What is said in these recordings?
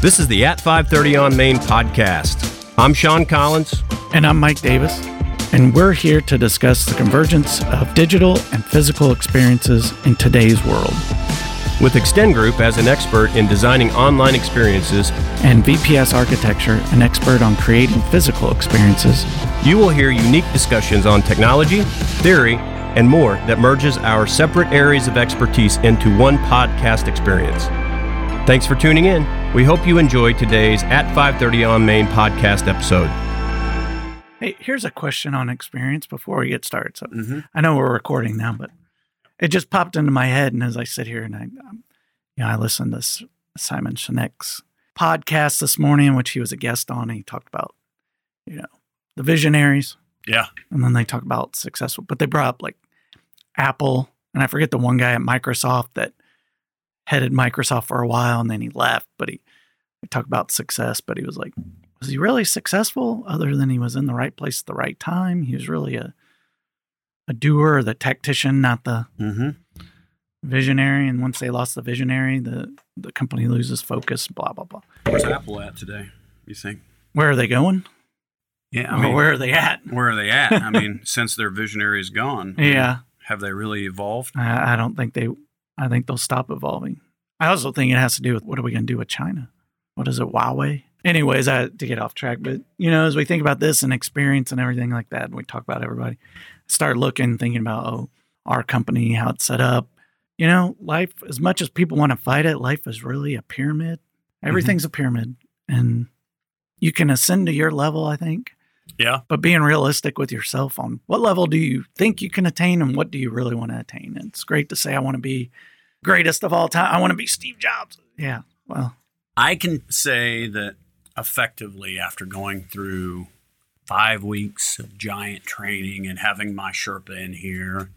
This is the At 530 on Main podcast. I'm Sean Collins. And I'm Mike Davis. And we're here to discuss the convergence of digital and physical experiences in today's world. With Extend Group as an expert in designing online experiences and VPS Architecture, an expert on creating physical experiences, you will hear unique discussions on technology, theory, and more that merges our separate areas of expertise into one podcast experience. Thanks for tuning in. We hope you enjoyed today's At 530 on Main podcast episode. Hey, here's a question on experience before we get started. So mm-hmm. I know we're recording now, but it just popped into my head. And as I sit here and I, um, you know, I listened to Simon Sinek's podcast this morning, in which he was a guest on, and he talked about, you know, the visionaries. Yeah. And then they talk about successful, but they brought up like Apple, and I forget the one guy at Microsoft that headed Microsoft for a while and then he left, but he, talked about success, but he was like, was he really successful other than he was in the right place at the right time? He was really a a doer, the tactician, not the mm-hmm. visionary. And once they lost the visionary, the the company loses focus. Blah blah blah. Where's Apple at today? You think? Where are they going? Yeah, I mean, where are they at? Where are they at? I mean, since their visionary is gone, yeah, have they really evolved? I, I don't think they I think they'll stop evolving. I also think it has to do with what are we going to do with China? What is it, Huawei? Anyways, I, to get off track, but you know, as we think about this and experience and everything like that, and we talk about everybody, start looking, thinking about oh, our company, how it's set up. You know, life as much as people want to fight it, life is really a pyramid. Everything's mm-hmm. a pyramid, and you can ascend to your level. I think. Yeah. But being realistic with yourself on what level do you think you can attain and what do you really want to attain? And it's great to say I want to be greatest of all time. I want to be Steve Jobs. Yeah. Well, I can say that effectively after going through five weeks of giant training and having my Sherpa in here,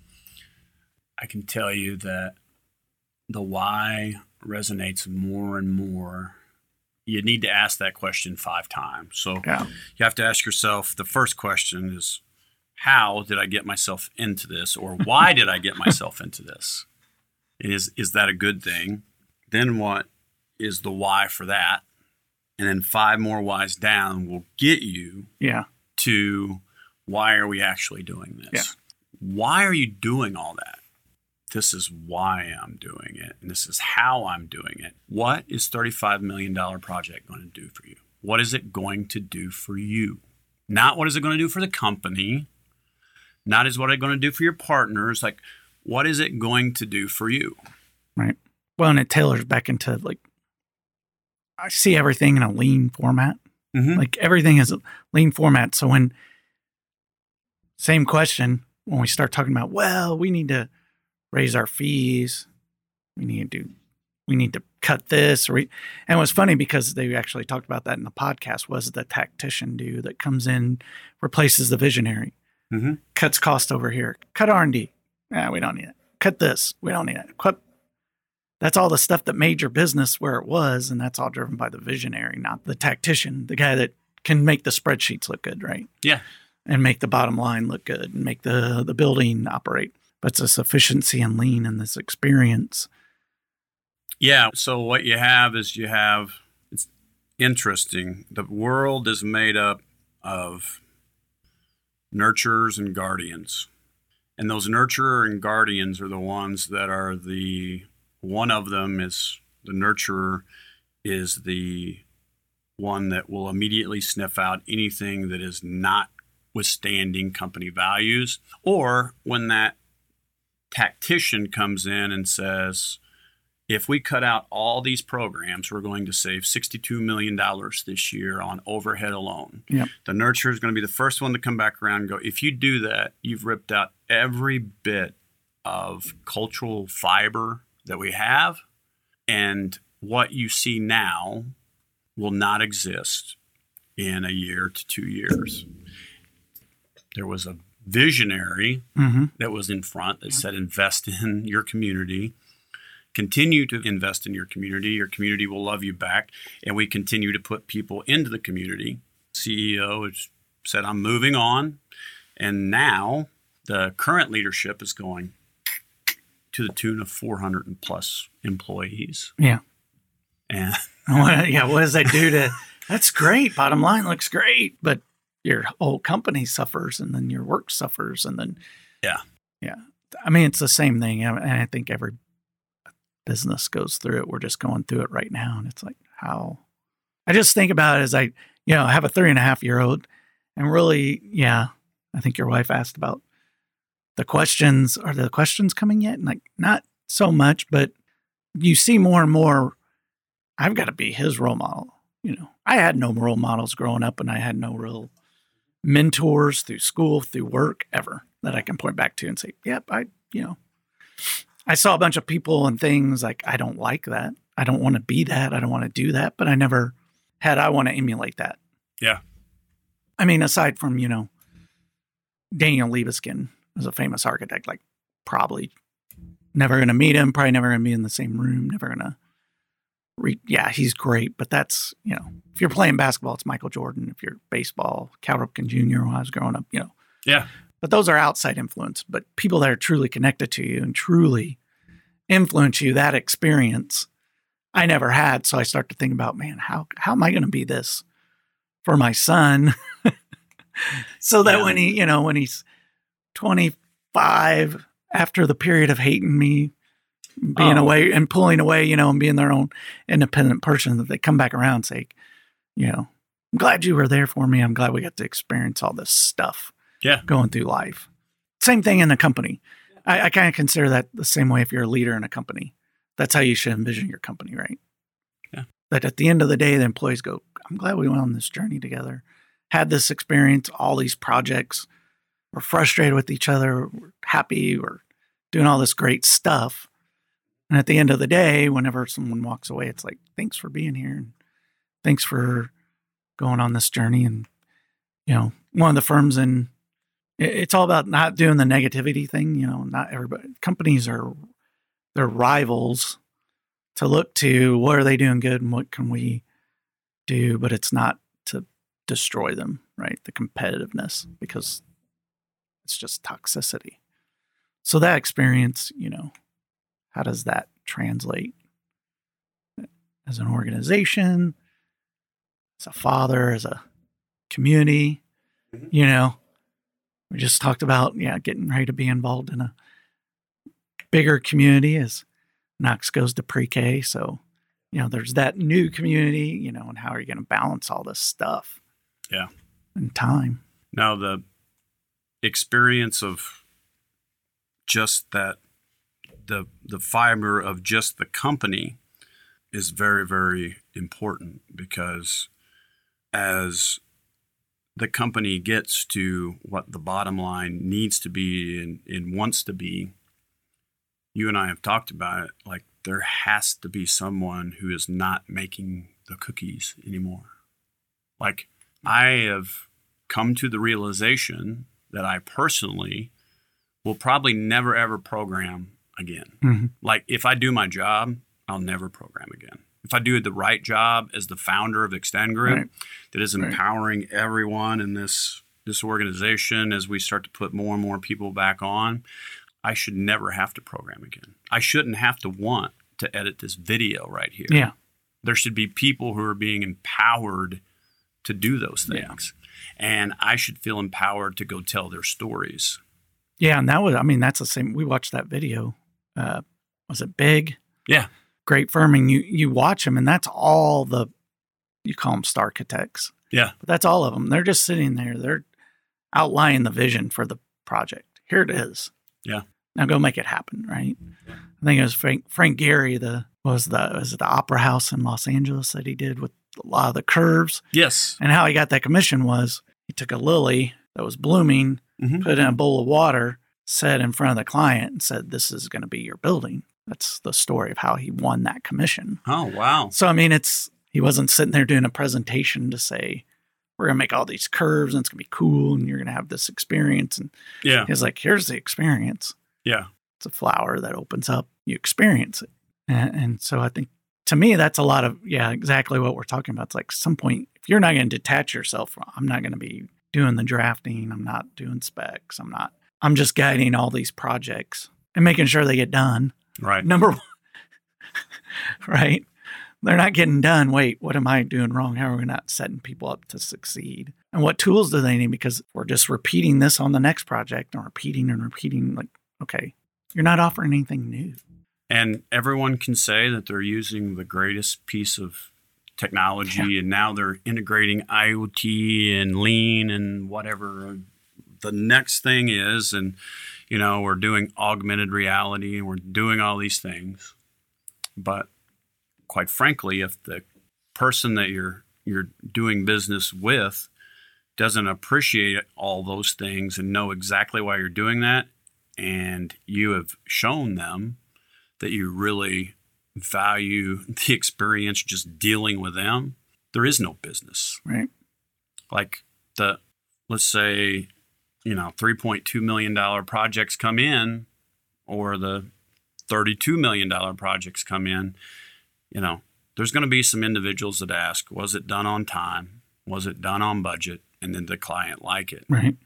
I can tell you that the why resonates more and more. You need to ask that question five times. So yeah. you have to ask yourself the first question is, how did I get myself into this? Or why did I get myself into this? Is is that a good thing? Then what is the why for that? And then five more whys down will get you yeah. to why are we actually doing this? Yeah. Why are you doing all that? This is why I'm doing it, and this is how I'm doing it. What is $35 million project going to do for you? What is it going to do for you? Not what is it going to do for the company, not is what it going to do for your partners. Like, what is it going to do for you? Right. Well, and it tailors back into like, I see everything in a lean format. Mm-hmm. Like everything is a lean format. So when, same question, when we start talking about, well, we need to raise our fees, we need to do, we need to cut this. Or, and it was funny because they actually talked about that in the podcast. Was the tactician do that comes in, replaces the visionary, mm-hmm. cuts cost over here, cut R and D, yeah, we don't need it. Cut this. We don't need it. Cut. That's all the stuff that made your business where it was, and that's all driven by the visionary, not the tactician, the guy that can make the spreadsheets look good, right? Yeah. And make the bottom line look good and make the the building operate. But it's this efficiency and lean and this experience. Yeah. So what you have is you have it's interesting. The world is made up of nurturers and guardians. And those nurturer and guardians are the ones that are the one of them is the nurturer is the one that will immediately sniff out anything that is not withstanding company values. Or when that tactician comes in and says if we cut out all these programs, we're going to save $62 million this year on overhead alone. Yep. The nurturer is going to be the first one to come back around and go, if you do that, you've ripped out every bit of cultural fiber that we have. And what you see now will not exist in a year to two years. There was a visionary mm-hmm. that was in front that said, invest in your community continue to invest in your community. Your community will love you back. And we continue to put people into the community. CEO has said, I'm moving on. And now the current leadership is going to the tune of 400 plus employees. Yeah. And yeah, what does that do to? That's great. Bottom line looks great, but your whole company suffers, and then your work suffers, and then yeah, yeah. I mean, it's the same thing, and I think every business goes through it. We're just going through it right now, and it's like how I just think about it as I, you know, I have a three and a half year old, and really, yeah, I think your wife asked about the questions. Are the questions coming yet? And like, not so much, but you see more and more. I've got to be his role model. You know, I had no role models growing up, and I had no real mentors through school, through work, ever that I can point back to and say, "Yep, I, you know, I saw a bunch of people and things like I don't like that. I don't want to be that. I don't want to do that. But I never had I want to emulate that. Yeah. I mean, aside from, you know, Daniel Libeskind was a famous architect, like probably never going to meet him, probably never going to be in the same room, never going to re- yeah, he's great, but that's, you know, if you're playing basketball, it's Michael Jordan. If you're baseball, Cal Ripken Jr. when I was growing up, you know. Yeah. But those are outside influence. But people that are truly connected to you and truly influence you, that experience I never had. So I start to think about, man, how how am I going to be this for my son? so that yeah. when he, you know, when he's 25 after the period of hating me, being oh. away and pulling away, you know, and being their own independent person, that they come back around and say, you know, I'm glad you were there for me. I'm glad we got to experience all this stuff yeah. going through life. Same thing in a company. I, I kind of consider that the same way if you're a leader in a company. That's how you should envision your company, right? Yeah. That at the end of the day, the employees go, I'm glad we went on this journey together, had this experience, all these projects. We're frustrated with each other, we're happy, we're doing all this great stuff. And at the end of the day, whenever someone walks away, it's like, thanks for being here. And thanks for going on this journey. And, you know, one of the firms in it's all about not doing the negativity thing. You know, not everybody companies are they're rivals to look to. What are they doing good, and what can we do? But it's not to destroy them, right? The competitiveness because it's just toxicity. So that experience, you know, how does that translate as an organization, as a father, as a community? Mm-hmm. You know, we just talked about yeah getting ready to be involved in a bigger community as Knox goes to pre-K. So you know there's that new community. You know, and how are you going to balance all this stuff? Yeah, and time. Now the experience of just that the the fiber of just the company is very very important because as the company gets to what the bottom line needs to be and, and wants to be, you and I have talked about it. Like there has to be someone who is not making the cookies anymore. Like I have come to the realization that I personally will probably never ever program again. Mm-hmm. Like if I do my job, I'll never program again if I do the right job as the founder of Extend Group, right. that is empowering right. everyone in this this organization as we start to put more and more people back on, I should never have to program again. I shouldn't have to want to edit this video right here. Yeah. There should be people who are being empowered to do those things. Yeah. And I should feel empowered to go tell their stories. Yeah, and that was I mean, that's the same we watched that video. Uh was it big? Yeah great firm and you you watch them and that's all the you call them star architects. Yeah. But that's all of them they're just sitting there. They're outlining the vision for the project. Here it is. Yeah. Now go make it happen right? I think it was frank frank gehry the was the was it the opera house in los angeles that he did with a lot of the curves? Yes. And how he got that commission was he took a lily that was blooming mm-hmm. put in a bowl of water set in front of the client and said this is going to be your building that's the story of how he won that commission. Oh, wow. So, I mean, it's, he wasn't sitting there doing a presentation to say, we're going to make all these curves and it's going to be cool and you're going to have this experience. And yeah, he's like, here's the experience. Yeah. It's a flower that opens up, you experience it. And, and so I think to me, that's a lot of, yeah, exactly what we're talking about. It's like some point, if you're not going to detach yourself, I'm not going to be doing the drafting. I'm not doing specs. I'm not, I'm just guiding all these projects and making sure they get done Right. Number one. right. they're not getting done. Wait, what am I doing wrong? How are we not setting people up to succeed? And what tools do they need? Because we're just repeating this on the next project and repeating and repeating. Like, okay, you're not offering anything new. And everyone can say that they're using the greatest piece of technology yeah. and now they're integrating IoT and lean and whatever the next thing is and you know we're doing augmented reality and we're doing all these things but quite frankly if the person that you're you're doing business with doesn't appreciate all those things and know exactly why you're doing that and you have shown them that you really value the experience just dealing with them, there is no business. Right. Like the, let's say, you know, $3.2 million projects come in or the $32 million projects come in, you know, there's going to be some individuals that ask, was it done on time? Was it done on budget? And then the client like it. Right.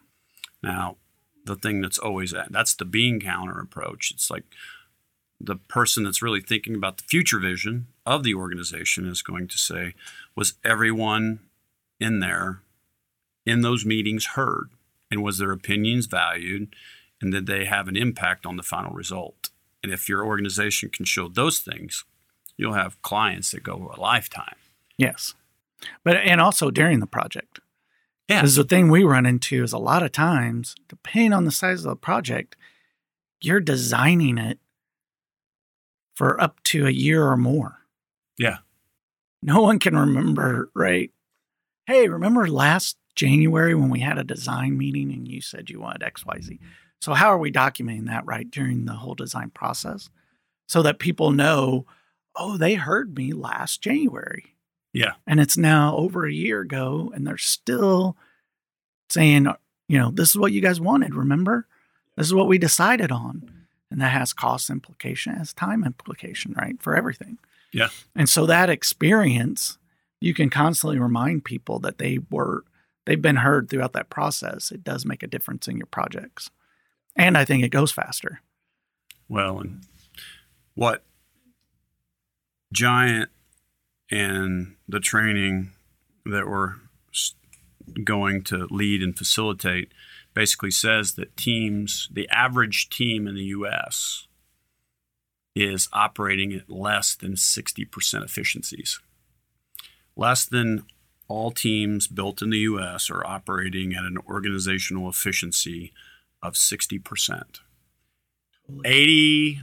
Now, the thing that's always at, that's the bean counter approach. It's like, the person that's really thinking about the future vision of the organization is going to say, was everyone in there in those meetings heard? And was their opinions valued? And did they have an impact on the final result? And if your organization can show those things, you'll have clients that go a lifetime. Yes. But and also during the project. Yeah. Because the thing we run into is a lot of times, depending on the size of the project, you're designing it for up to a year or more. Yeah. No one can remember, right? Hey, remember last January when we had a design meeting and you said you wanted XYZ? Mm-hmm. So, how are we documenting that right during the whole design process so that people know, oh, they heard me last January? Yeah. And it's now over a year ago and they're still saying, you know, this is what you guys wanted, remember? This is what we decided on mm-hmm. and that has cost implication, has time implication, right, for everything. Yeah. And so that experience, you can constantly remind people that they were they've been heard throughout that process. It does make a difference in your projects. And I think it goes faster. Well, and what Giant and the training that we're going to lead and facilitate basically says that teams, the average team in the US is operating at less than 60% efficiencies. Less than all teams built in the US are operating at an organizational efficiency of 60%. 80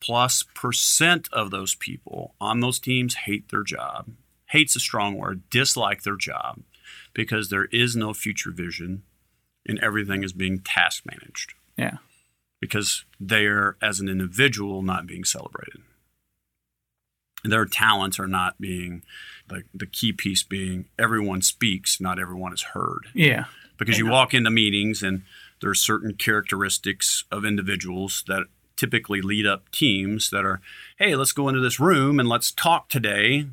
plus percent of those people on those teams hate their job. Hate's a strong word, dislike their job because there is no future vision and everything is being task managed. Yeah. Because they're, as an individual, not being celebrated. Their talents are not being, the, the key piece being everyone speaks, not everyone is heard. Yeah. Because you walk into meetings and there are certain characteristics of individuals that typically lead up teams that are, hey, let's go into this room and let's talk today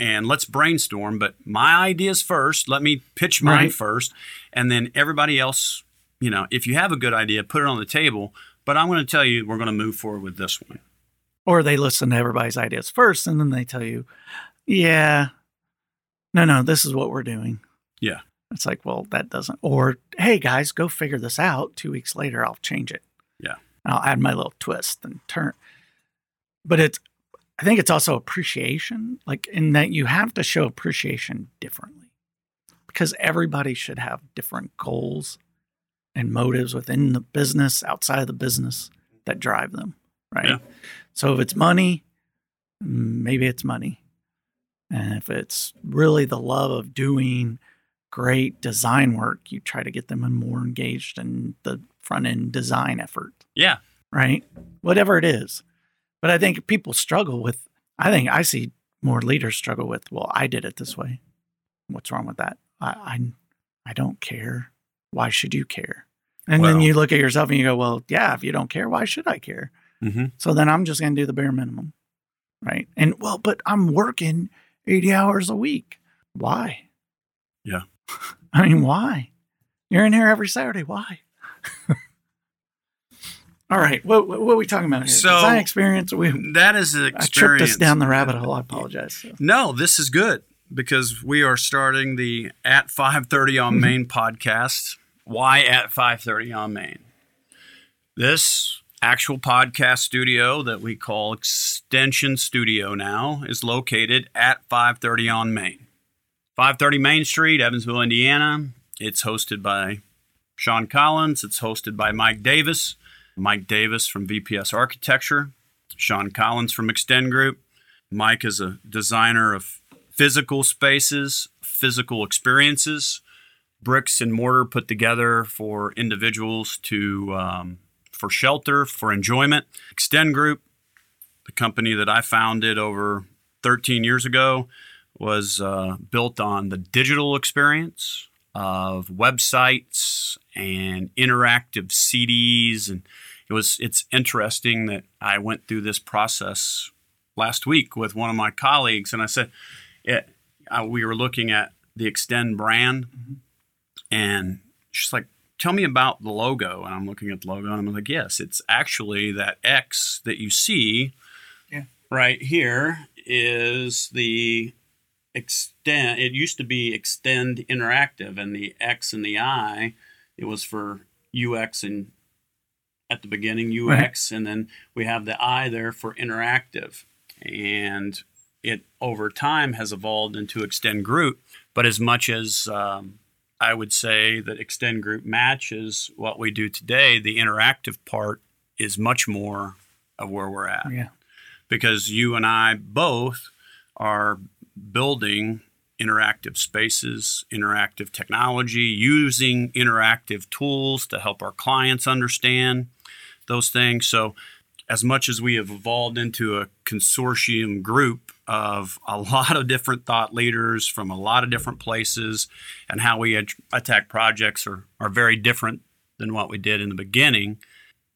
and let's brainstorm. But my ideas first. Let me pitch mine right. first, and then everybody else. You know, if you have a good idea, put it on the table. But I'm going to tell you, we're going to move forward with this one. Or they listen to everybody's ideas first, and then they tell you, "Yeah, no, no, this is what we're doing." Yeah. It's like, well, that doesn't. Or, hey, guys, go figure this out. Two weeks later, I'll change it. Yeah. I'll add my little twist and turn. But it's I think it's also appreciation, like in that you have to show appreciation differently because everybody should have different goals and motives within the business, outside of the business that drive them, right? Yeah. So if it's money, maybe it's money. And if it's really the love of doing great design work, you try to get them more engaged in the front end design effort. Yeah. Right? Whatever it is. But I think people struggle with, I think I see more leaders struggle with, well, I did it this way. What's wrong with that? I, I, I don't care. Why should you care? And well, then you look at yourself and you go, well, yeah, if you don't care, why should I care? Mm-hmm. So then I'm just going to do the bare minimum. Right. And well, but I'm working 80 hours a week. Why? Yeah. I mean, why? You're in here every Saturday. Why? All right, what what are we talking about here? So Design experience. We that is the I tripped experience. us down the rabbit hole. I apologize. So. No, this is good because we are starting the at 5:30 on Main podcast. Why at 5:30 on Main? This actual podcast studio that we call Extension Studio now is located at 530 on Main. 530 Main Street, Evansville, Indiana. It's hosted by Sean Collins. It's hosted by Mike Davis. Mike Davis from VPS Architecture, Sean Collins from Extend Group. Mike is a designer of physical spaces, physical experiences, bricks and mortar put together for individuals to um, for shelter, for enjoyment. Extend Group, the company that I founded over 13 years ago, was uh, built on the digital experience of websites and interactive CDs, and it was it's interesting that I went through this process last week with one of my colleagues, and I said, it, uh, we were looking at the Extend brand, and she's like, tell me about the logo. And I'm looking at the logo and I'm like, yes, it's actually that X that you see Yeah. right here is the extend. It used to be extend interactive and the X and the I, it was for UX and at the beginning UX. And then we have the I there for interactive. And it over time has evolved into extend group. But as much as um, I would say that Extend Group matches what we do today. The interactive part is much more of where we're at Yeah. because you and I both are building interactive spaces, interactive technology, using interactive tools to help our clients understand those things. So, as much as we have evolved into a consortium group of a lot of different thought leaders from a lot of different places, and how we at- attack projects are, are very different than what we did in the beginning,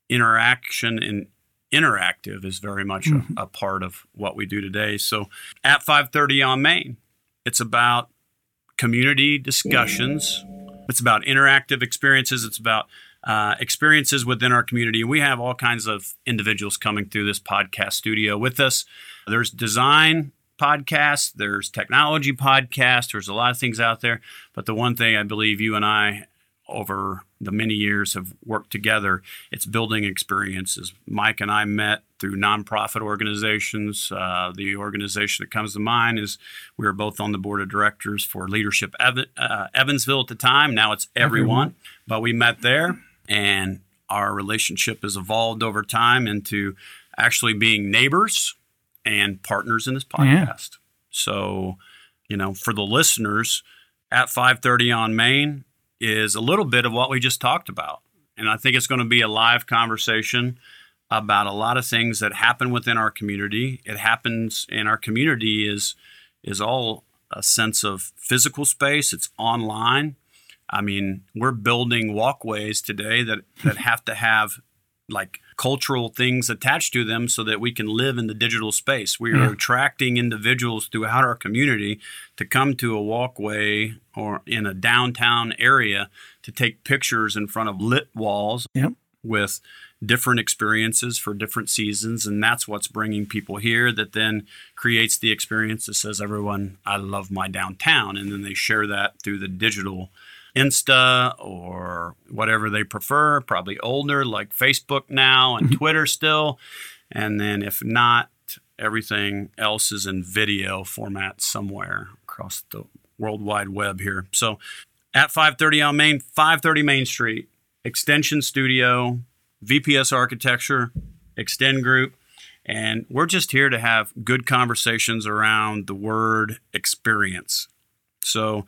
interaction and interactive is very much a, mm-hmm. a part of what we do today. So, at 5:30 on Main, it's about community discussions. It's about interactive experiences. It's about uh, experiences within our community. We have all kinds of individuals coming through this podcast studio with us. There's design podcasts, there's technology podcasts, there's a lot of things out there. But the one thing I believe you and I, over the many years, have worked together, it's building experiences. Mike and I met through nonprofit organizations. Uh, the organization that comes to mind is we were both on the board of directors for Leadership Evan, uh, Evansville at the time. Now it's everyone, but we met there and our relationship has evolved over time into actually being neighbors and partners in this Yeah. podcast. So, you know, for the listeners, at 5:30 on Main is a little bit of what we just talked about. And I think it's going to be a live conversation about a lot of things that happen within our community. It happens in our community is is all a sense of physical space, it's online. I mean, we're building walkways today that that have to have like cultural things attached to them so that we can live in the digital space. We are Yeah. attracting individuals throughout our community to come to a walkway or in a downtown area to take pictures in front of lit walls Yep. with different experiences for different seasons and that's what's bringing people here that then creates the experience that says everyone I love my downtown and then they share that through the digital Insta or whatever they prefer, probably older like Facebook now and mm-hmm. Twitter still. And then if not, everything else is in video format somewhere across the World Wide Web here. So at 530 on Main, 530 Main Street, Extension Studio, VPS Architecture, Extend Group. And we're just here to have good conversations around the word experience. So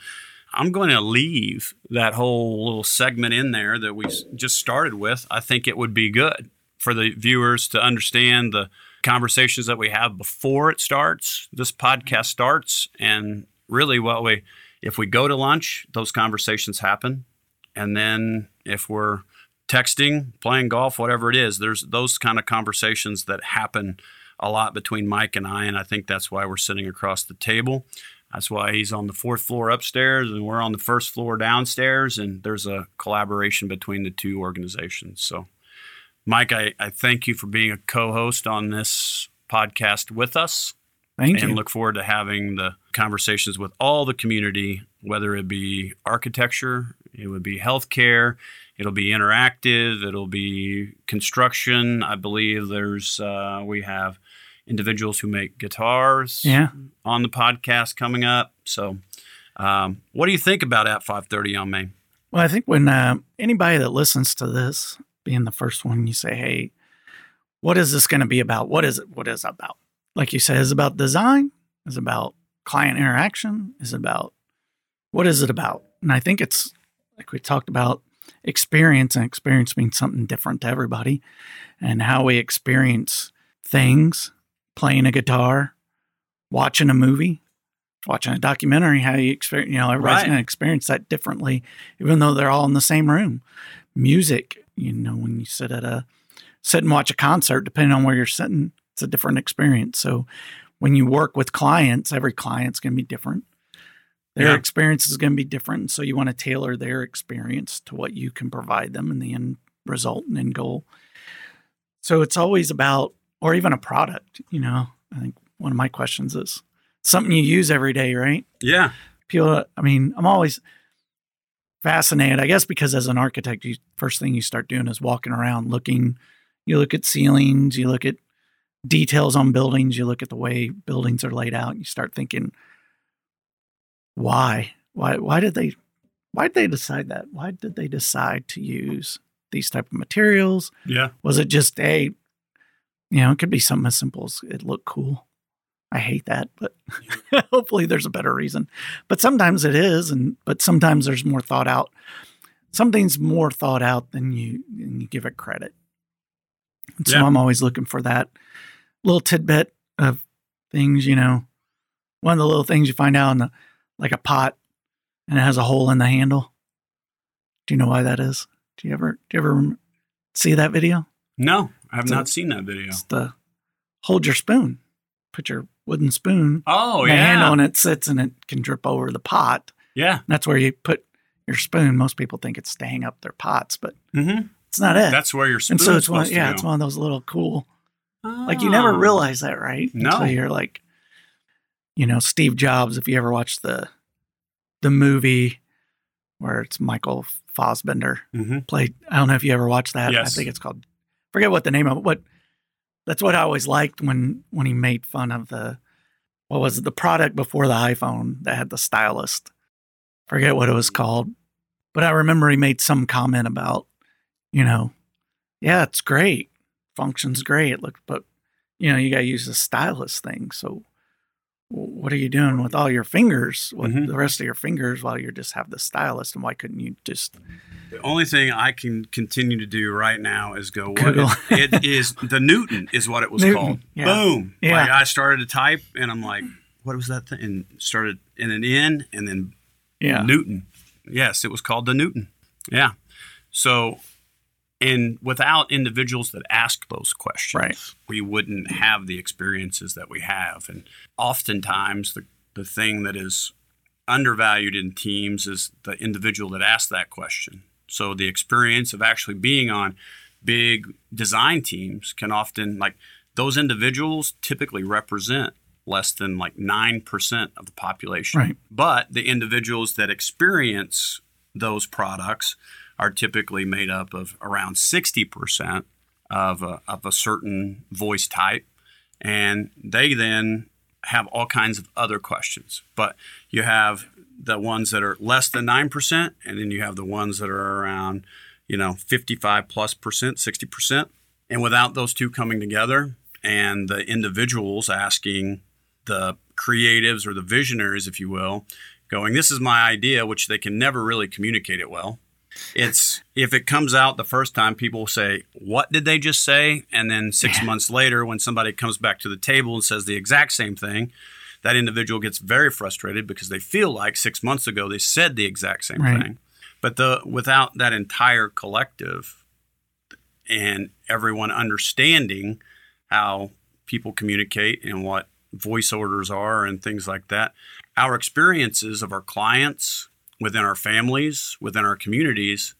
I'm going to leave that whole little segment in there that we just started with. I think it would be good for the viewers to understand the conversations that we have before it starts, this podcast starts, and really what we, if we go to lunch, those conversations happen. And then if we're texting, playing golf, whatever it is, there's those kind of conversations that happen a lot between Mike and I. And I think that's why we're sitting across the table. That's why he's on the fourth floor upstairs and we're on the first floor downstairs. And there's a collaboration between the two organizations. So Mike, I, I thank you for being a co host on this podcast with us. Thank and you. And look forward to having the conversations with all the community, whether it be architecture, it would be healthcare, it'll be interactive, it'll be construction. I believe there's uh, we have individuals who make guitars Yeah. on the podcast coming up. So, um, what do you think about at 5:30 on Main? Well, I think when uh, anybody that listens to this, being the first one, you say, "Hey, what is this going to be about? What is it? What is it about?" Like you said, is about design? Is about client interaction? Is about what is it about? And I think it's like we talked about experience, and experience means something different to everybody, and how we experience things, playing a guitar, watching a movie, watching a documentary, how you experience, you know, everybody's Right. going to experience that differently, even though they're all in the same room. Music, you know, when you sit at a, sit and watch a concert, depending on where you're sitting, it's a different experience. So when you work with clients, every client's going to be different. Their Yeah. experience is going to be different. So you want to tailor their experience to what you can provide them in the end result and end goal. So it's always about, or even a product, you know, I think one of my questions is something you use every day, right? Yeah, People, I mean, I'm always fascinated, I guess, because as an architect, you first thing you start doing is walking around looking, you look at ceilings, you look at details on buildings, you look at the way buildings are laid out, and you start thinking, why? Why why did they why did they decide that? Why did they decide to use these type of materials? yeah, Was it just a, you know, it could be something as simple as it looked cool. I hate that, but hopefully there's a better reason. But sometimes it is, and but sometimes there's more thought out. Something's more thought out than you than you give it credit. And so Yeah. I'm always looking for that little tidbit of things. You know, one of the little things you find out in the like a pot, and it has a hole in the handle. Do you know why that is? Do you ever do you ever see that video? no, I have not seen that video. It's the hold your spoon. Put your wooden spoon Oh the yeah, handle and it sits and it can drip over the pot. yeah, That's where you put your spoon. Most people think it's to hang up their pots, but mm-hmm. it's not it. That's where your spoon and so it's one, yeah, it's one of those little cool. Like you never Oh. realize that, right? No. Until you're like, you know, Steve Jobs. If you ever watch the the movie where it's Michael Fassbender Mhm. played. I don't know if you ever watched that. I think it's called. Forget what the name of it. What that's what I always liked when when he made fun of the what was it the product before the iPhone that had the stylus. Forget what it was called, but I remember he made some comment about, you know, yeah, it's great, functions great. It looks, but you know, you got to use the stylus thing. So, what are you doing with all your fingers, with Mhm. the rest of your fingers, while you just have the stylus? And why couldn't you just The only thing I can continue to do right now is go. What is, it is the Newton is what it was Newton, called. yeah. Boom. Yeah. Like I started to type and I'm like, what was that thing? And started in an N and then yeah, Newton. Yes, it was called the Newton. Yeah. So, and without individuals that ask those questions, Right. we wouldn't have the experiences that we have. And oftentimes, the, the thing that is undervalued in teams is the individual that asks that question. So, the experience of actually being on big design teams can often, like, those individuals typically represent less than like 9% of the population. Right. But the individuals that experience those products are typically made up of around 60% of a, of a certain voice type. And they then have all kinds of other questions. But you have the ones that are less than 9%, and then you have the ones that are around, you know, 55 plus percent, 60%. And without those two coming together and the individuals asking the creatives or the visionaries, if you will, going, This is my idea, which they can never really communicate it well. It's if it comes out the first time, people will say, What did they just say? And then six Yeah. months later, when somebody comes back to the table and says the exact same thing, that individual gets very frustrated because they feel like six months ago they said the exact same Right. thing. But the without that entire collective and everyone understanding how people communicate and what voice orders are and things like that, our experiences of our clients within our families, within our communities,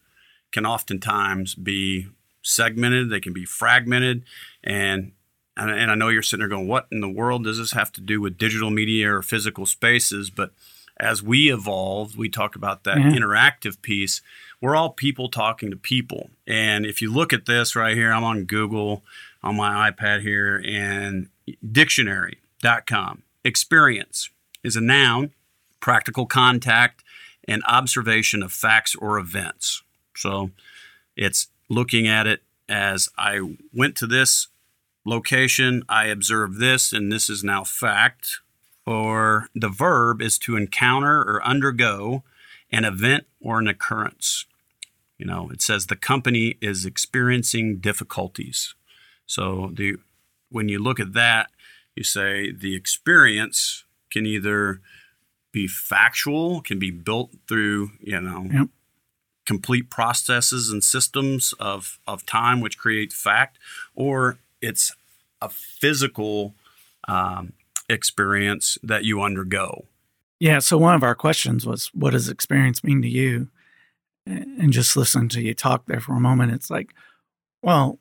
can oftentimes be segmented, they can be fragmented, and and I know you're sitting there going, "What in the world does this have to do with digital media or physical spaces?" But as we evolved, we talk about that mm-hmm. interactive piece. We're all people talking to people, and if you look at this right here, I'm on Google on my iPad here, and dictionary.com. Experience is a noun, practical contact, and observation of facts or events. So it's looking at it as I went to this location, I observed this, and this is now fact. Or the verb is to encounter or undergo an event or an occurrence. You know, it says the company is experiencing difficulties. So the when you look at that, you say the experience can either be factual, can be built through, you know, yep. complete processes and systems of, of time which create fact, or it's a physical um, experience that you undergo. Yeah. So one of our questions was, what does experience mean to you? And just listen to you talk there for a moment. It's like, well,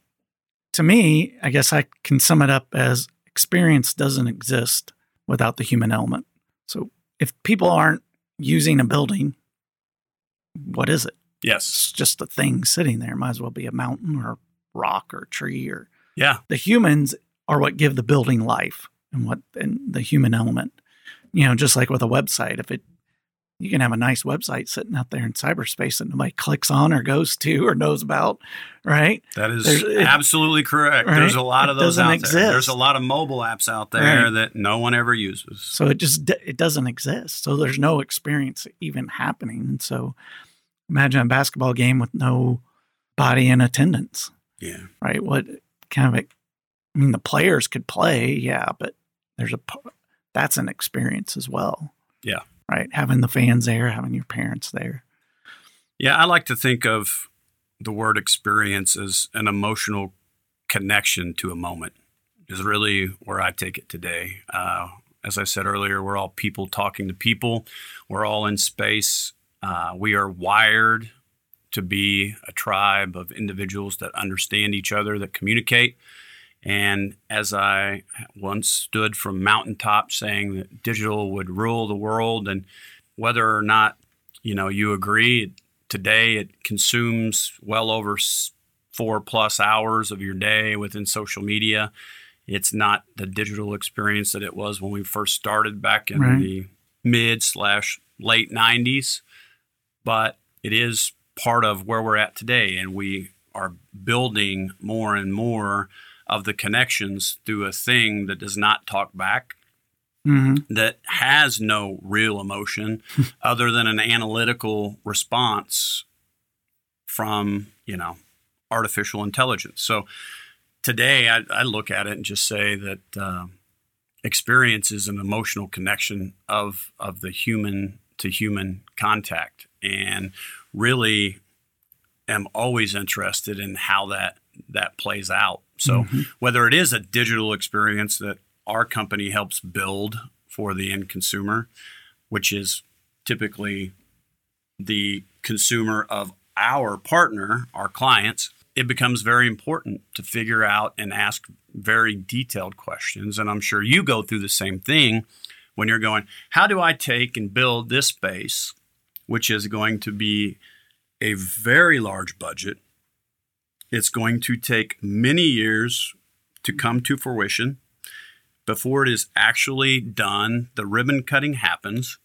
to me, I guess I can sum it up as experience doesn't exist without the human element. So if people aren't using a building, what is it? Yes. It's just a thing sitting there. It might as well be a mountain or rock or tree or Yeah. The humans are what give the building life and what and the human element. You know, just like with a website, if it you can have a nice website sitting out there in cyberspace that nobody clicks on or goes to or knows about, right? That is There's, absolutely correct. Right? There's a lot of those out exist. there. There's a lot of mobile apps out there right. that no one ever uses. So it just it doesn't exist. So there's no experience even happening. And so imagine a basketball game with no body in attendance. Yeah. Right. What kind of I mean the players could play, yeah, but there's a that's an experience as well. Yeah right? Having the fans there, having your parents there. Yeah, I like to think of the word experience as an emotional connection to a moment, is really where I take it today. Uh, as I said earlier, we're all people talking to people, we're all in space. Uh, we are wired to be a tribe of individuals that understand each other, that communicate. And as I once stood from mountaintop saying that digital would rule the world, and whether or not you know you agree, today it consumes well over four plus hours of your day within social media. It's not the digital experience that it was when we first started back in right. the mid slash late '90s, but it is part of where we're at today, and we are building more and more of the connections through a thing that does not talk back, mm-hmm. that has no real emotion other than an analytical response from, you know, artificial intelligence. So today I, I look at it and just say that uh, experience is an emotional connection of, of the human to human contact. And really am always interested in how that that plays out. So mm-hmm. whether it is a digital experience that our company helps build for the end consumer, which is typically the consumer of our partner, our clients, it becomes very important to figure out and ask very detailed questions. And I'm sure you go through the same thing when you're going, how do I take and build this space, which is going to be a very large budget it's going to take many years to come to fruition. Before it is actually done, the ribbon cutting happens.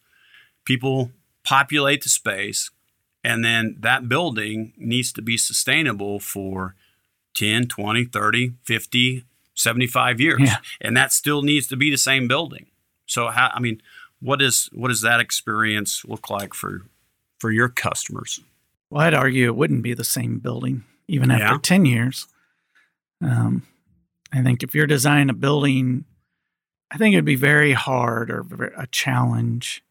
People populate the space, and then that building needs to be sustainable for 10, 20, 30, 50, 75 years. Yeah. And that still needs to be the same building. So how I mean, what is what does that experience look like for for your customers? Well, I'd argue it wouldn't be the same building even after yeah. 10 years. Um, I think if you're designing a building, I think it'd be very hard or a challenge,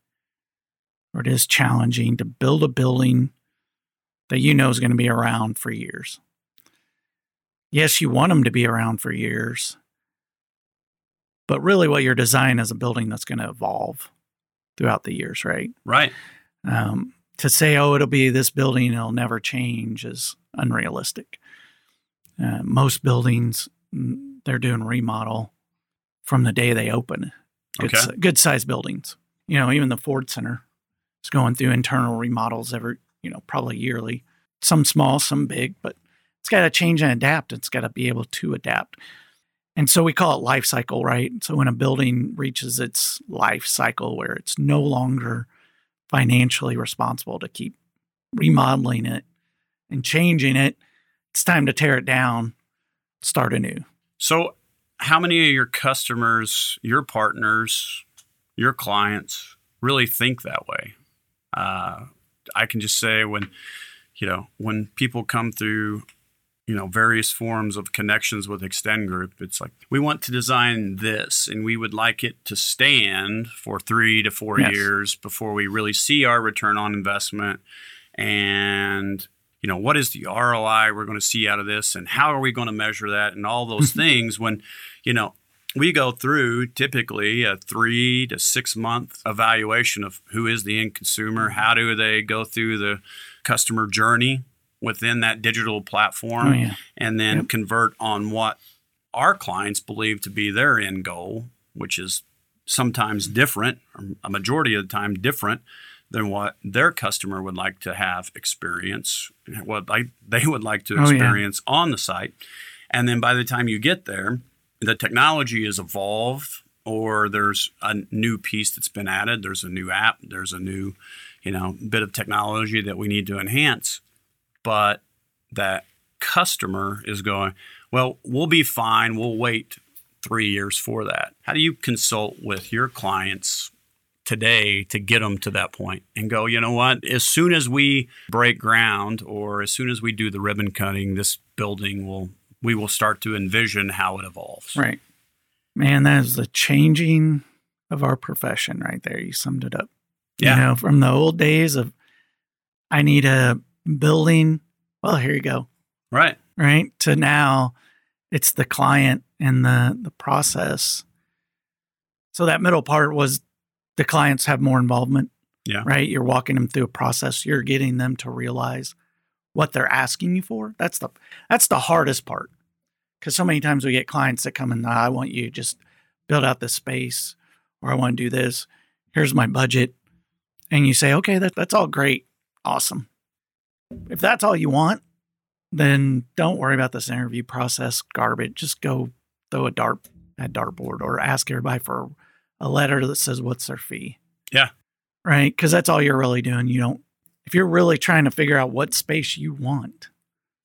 or it is challenging to build a building that you know is going to be around for years. Yes, you want them to be around for years, but really what you're designing is a building that's going to evolve throughout the years, right? Right. Um, to say, oh, it'll be this building, it'll never change is unrealistic. Uh, most buildings, mm, they're doing remodel from the day they open. Good, Okay. good sized buildings. You know, even the Ford Center is going through internal remodels every, you know, probably yearly. Some small, some big, but it's got to change and adapt. It's got to be able to adapt. And so we call it life cycle, right? So when a building reaches its life cycle where it's no longer financially responsible to keep remodeling it and changing it, it's time to tear it down, start anew. So, how many of your customers, your partners, your clients really think that way? Uh, I can just say when, you know, when people come through, you know, various forms of connections with Extend Group, it's like we want to design this, and we would like it to stand for three to four Yes. years before we really see our return on investment, and you know, what is the ROI we're going to see out of this and how are we going to measure that and all those things when, you know, we go through typically a three to six month evaluation of who is the end consumer, mm-hmm. how do they go through the customer journey within that digital platform, Oh, yeah. and then Yep. convert on what our clients believe to be their end goal, which is sometimes different, or a majority of the time different than what their customer would like to have experience, what like they would like to Oh, yeah. experience on the site. And then by the time you get there, the technology is evolved or there's a new piece that's been added, there's a new app, there's a new, you know, bit of technology that we need to enhance. But that customer is going, well, we'll be fine. We'll wait three years for that. How do you consult with your clients today to get them to that point and go, you know what? As soon as we break ground or as soon as we do the ribbon cutting, this building will we will start to envision how it evolves. Right. Man, that is the changing of our profession right there. You summed it up. Yeah. You know, from the old days of I need a building. Well, here you go. Right. Right. To now it's the client and the the process. So that middle part was the clients have more involvement. Yeah. Right. You're walking them through a process. You're getting them to realize what they're asking you for. That's the that's the hardest part. Because so many times we get clients that come in, "Ah, I want you just build out this space, or I want to do this. Here's my budget. And you say, okay, that, that's all great. Awesome. If that's all you want, then don't worry about this interview process garbage. Just go throw a dart at dartboard or ask everybody for a letter that says what's their fee. Yeah. Right. Because that's all you're really doing. You don't, if you're really trying to figure out what space you want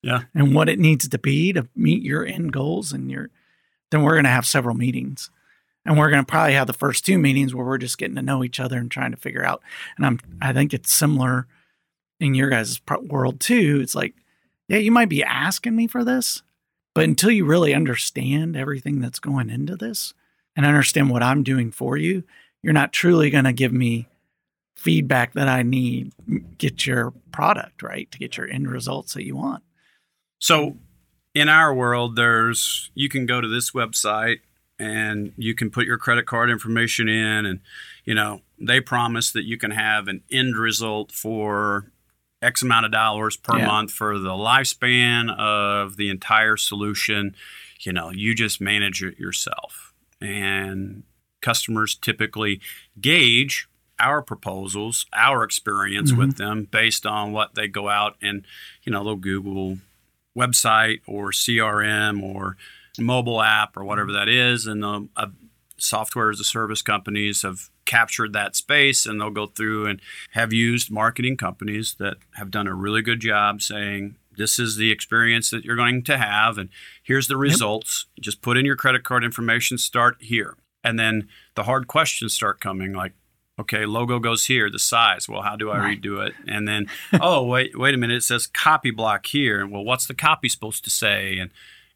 Yeah. and what it needs to be to meet your end goals and your, then we're going to have several meetings. And we're going to probably have the first two meetings where we're just getting to know each other and trying to figure out. And I'm, I think it's similar in your guys' world too. It's like, yeah, you might be asking me for this, but until you really understand everything that's going into this and understand what I'm doing for you, you're not truly going to give me feedback that I need get your product right to get your end results that you want. So in our world, there's you can go to this website and you can put your credit card information in and you know they promise that you can have an end result for x amount of dollars per Yeah. month for the lifespan of the entire solution you know you just manage it yourself and customers typically gauge our proposals our experience with them based on what they go out and you know they'll google website or crm or mobile app or whatever that is. And the uh, software as a service companies have captured that space and they'll go through and have used marketing companies that have done a really good job saying this is the experience that you're going to have and here's the results. Just put in your credit card information start here. And then the hard questions start coming like okay logo goes here the size well how do i Right. redo it? And then oh wait wait a minute it says copy block here. And well what's the copy supposed to say? And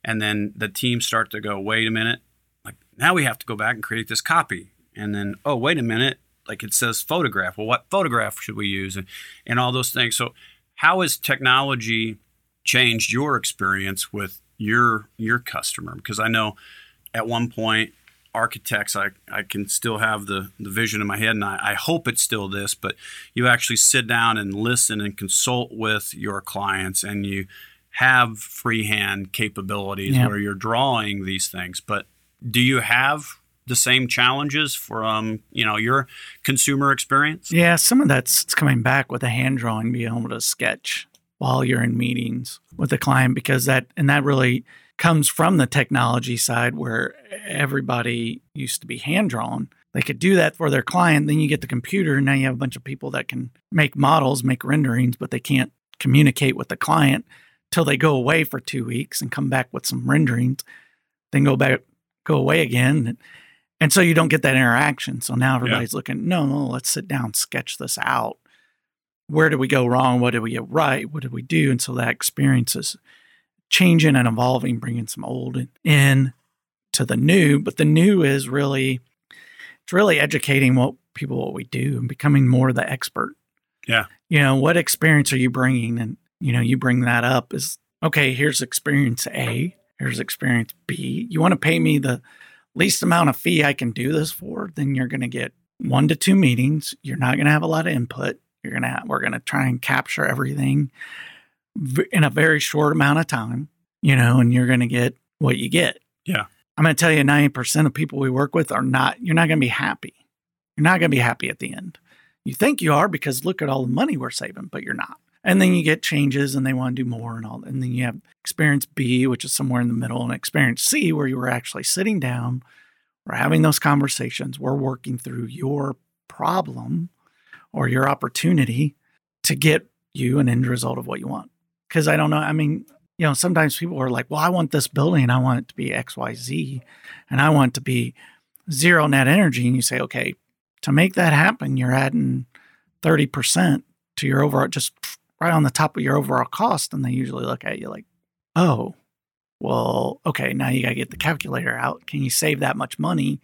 and then the team start to go wait a minute like now we have to go back and create this copy. And then oh wait a minute like it says photograph. Well what photograph should we use? And and all those things. So how is technology changed your experience with your your customer because i know at one point architects i, I can still have the, the vision in my head and I, I hope it's still this but you actually sit down and listen and consult with your clients and you have freehand capabilities Yeah. where you're drawing these things. But do you have the same challenges from you know your consumer experience? Yeah, some of that's coming back with a hand drawing, being able to sketch while you're in meetings with the client because that and that really comes from the technology side where everybody used to be hand drawn. They could do that for their client. Then you get the computer, and now you have a bunch of people that can make models, make renderings, but they can't communicate with the client till they go away for two weeks and come back with some renderings, then go back, go away again. And so you don't get that interaction. So now everybody's looking, no, no, let's sit down, sketch this out. Where did we go wrong? What did we get right? What did we do? And so that experience is changing and evolving, bringing some old in to the new. But the new is really, it's really educating what people, what we do and becoming more the expert. Yeah. You know, what experience are you bringing? And, you know, you bring that up is, okay, here's experience A, here's experience B. You want to pay me the, least amount of fee I can do this for, then you're going to get one to two meetings. You're not going to have a lot of input. You're going to have, we're going to try and capture everything in a very short amount of time, you know, and you're going to get what you get. Yeah. I'm going to tell you 90% of people we work with are not, you're not going to be happy. You're not going to be happy at the end. You think you are because look at all the money we're saving, but you're not. And then you get changes and they want to do more and all. And then you have experience B, which is somewhere in the middle, and experience C, where you were actually sitting down, we're having those conversations, we're working through your problem or your opportunity to get you an end result of what you want. Because I don't know, I mean, you know, sometimes people are like, well, I want this building, I want it to be XYZ, and I want it to be zero net energy. And you say, okay, to make that happen, you're adding 30% to your overall, just right on the top of your overall cost. And they usually look at you like, oh, well, okay, now you got to get the calculator out. Can you save that much money?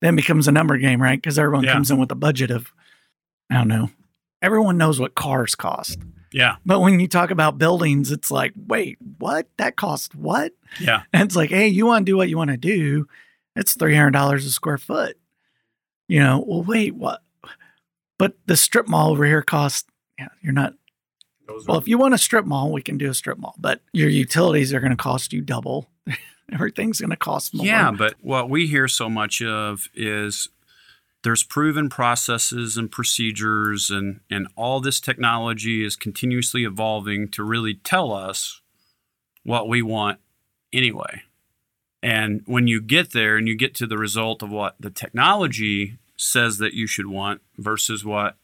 Then becomes a number game, right? Because everyone Yeah. comes in with a budget of, I don't know, everyone knows what cars cost. Yeah. But when you talk about buildings, it's like, wait, what? That cost what? Yeah. And it's like, hey, you want to do what you want to do. It's $300 a square foot. You know, well, wait, what? But the strip mall over here costs, yeah, you're not, Those well, if you want a strip mall, we can do a strip mall, but your utilities are going to cost you double. Everything's going to cost more. Yeah, but what we hear so much of is there's proven processes and procedures and and all this technology is continuously evolving to really tell us what we want anyway. And when you get there and you get to the result of what the technology says that you should want versus what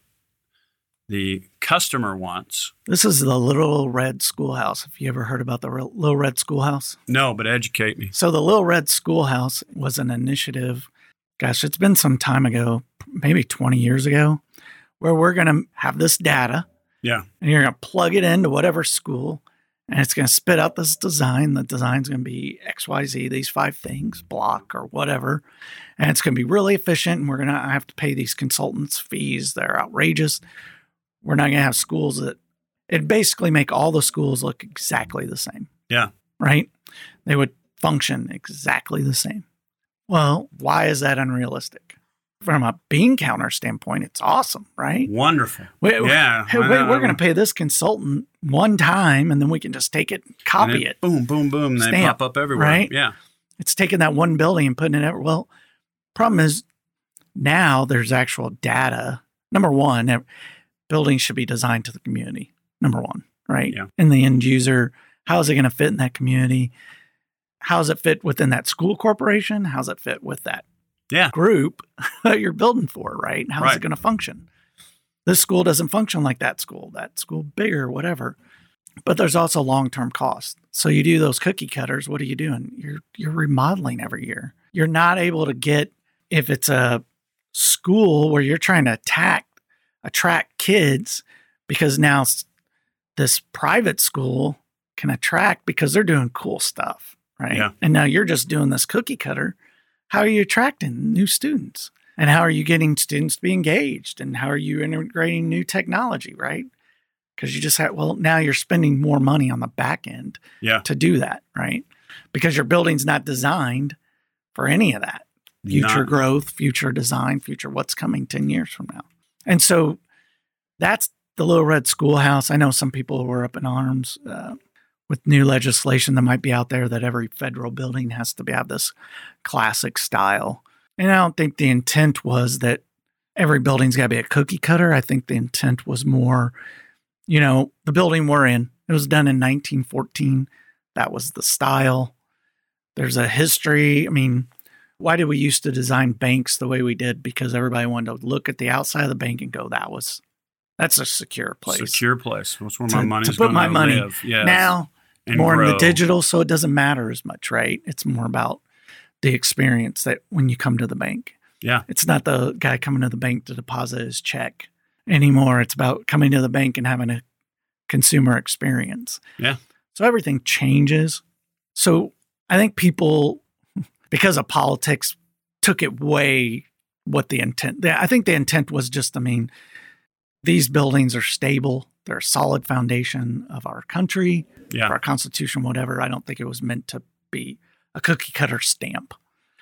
the customer wants. This is the Little Red Schoolhouse. Have you ever heard about the Little Red Schoolhouse? No, but educate me. So the Little Red Schoolhouse was an initiative. Gosh, it's been some time ago, maybe 20 years ago, where we're going to have this data Yeah. and you're going to plug it into whatever school and it's going to spit out this design. The design's going to be XYZ, these five things, block or whatever. And it's going to be really efficient. And we're going to have to pay these consultants fees. They're outrageous. We're not going to have schools that it basically make all the schools look exactly the same. Yeah. Right? They would function exactly the same. Well, why is that unrealistic? From a bean counter standpoint, it's awesome, right? Wonderful. Wait, Yeah. Hey, wait, we're going to uh, pay this consultant one time and then we can just take it, copy then it. Boom, boom, boom. They Stamp, pop up everywhere. right? Yeah. It's taking that one building and putting it everywhere. Well, problem is now there's actual data. Number one, buildings should be designed to the community. Number one, right? Yeah. And the end user, how is it going to fit in that community? How does it fit within that school corporation? How does it fit with that Yeah. group that you're building for, right? How is Right. it going to function? This school doesn't function like that school, that school bigger, whatever. But there's also long-term costs. So you do those cookie cutters, what are you doing? You're you're remodeling every year. You're not able to get if it's a school where you're trying to attack attract kids because now this private school can attract because they're doing cool stuff, right? Yeah. And now you're just doing this cookie cutter. How are you attracting new students? And how are you getting students to be engaged? And how are you integrating new technology, right? Because you just have, well, now you're spending more money on the back end Yeah. to do that, right? Because your building's not designed for any of that future Not- growth, future design, future what's coming 10 years from now. And so that's the Little Red Schoolhouse. I know some people were up in arms. Uh, with new legislation that might be out there that every federal building has to have this classic style. And I don't think the intent was that every building's got to be a cookie cutter. I think the intent was more, you know, the building we're in, it was done in 1914. That was the style. There's a history. I mean, why did we used to design banks the way we did? Because everybody wanted to look at the outside of the bank and go, that was that's a secure place. Secure place. That's where my money's to put my money. Live. Yes. Now And more in the digital, so it doesn't matter as much, right? It's more about the experience that when you come to the bank. Yeah. It's not the guy coming to the bank to deposit his check anymore. It's about coming to the bank and having a consumer experience. Yeah. So everything changes. So I think people, because of politics, took it way what the intent. I think the intent was just, I mean, these buildings are stable. They're a solid foundation of our country, Yeah. of our constitution, whatever. I don't think it was meant to be a cookie cutter stamp.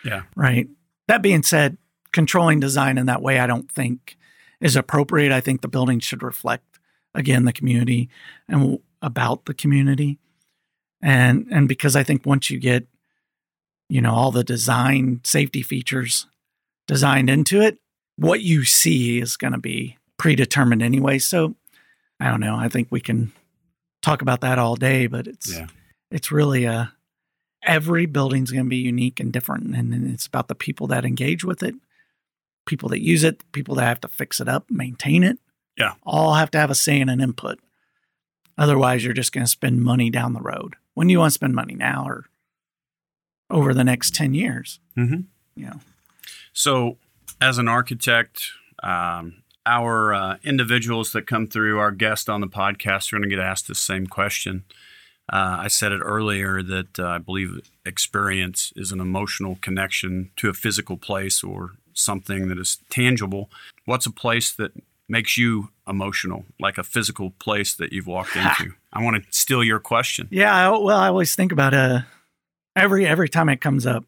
Yeah. Right. That being said, controlling design in that way, I don't think is appropriate. I think the building should reflect again the community and about the community, and and because I think once you get, you know, all the design safety features designed into it, what you see is going to be predetermined anyway. So I don't know. I think we can talk about that all day, but it's Yeah. it's really a every building's going to be unique and different and it's about the people that engage with it people that use it people that have to fix it up maintain it Yeah. all have to have a say and an input otherwise you're just going to spend money down the road when do you want to spend money now or over the next 10 years Mm-hmm. you know So, as an architect, um, our uh, individuals that come through, our guest on the podcast, are going to get asked the same question. Uh, I said it earlier that uh, I believe experience is an emotional connection to a physical place or something that is tangible. What's a place that makes you emotional, like a physical place that you've walked into? I want to steal your question. Yeah, I, well, I always think about uh every every time it comes up.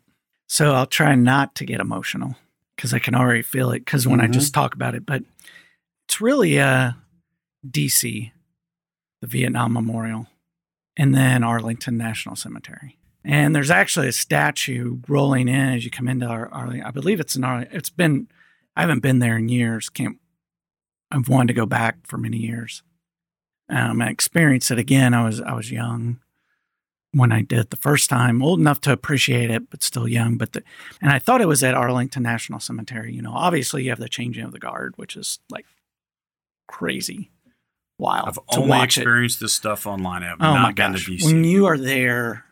So I'll try not to get emotional because I can already feel it because when I Mhm. just talk about it, but it's really uh DC, the Vietnam Memorial, and then Arlington National Cemetery. And there's actually a statue rolling in as you come into Arlington. I believe it's in Arlington. It's been I haven't been there in years. Can't I've wanted to go back for many years. Um, I experienced it again. I was I was young when I did it the first time, old enough to appreciate it, but still young. But the, and I thought it was at Arlington National Cemetery. You know, obviously you have the changing of the guard, which is like crazy, wild I've to only watch it. experienced this stuff online. I have Oh not my been gosh! to DC. When you are there,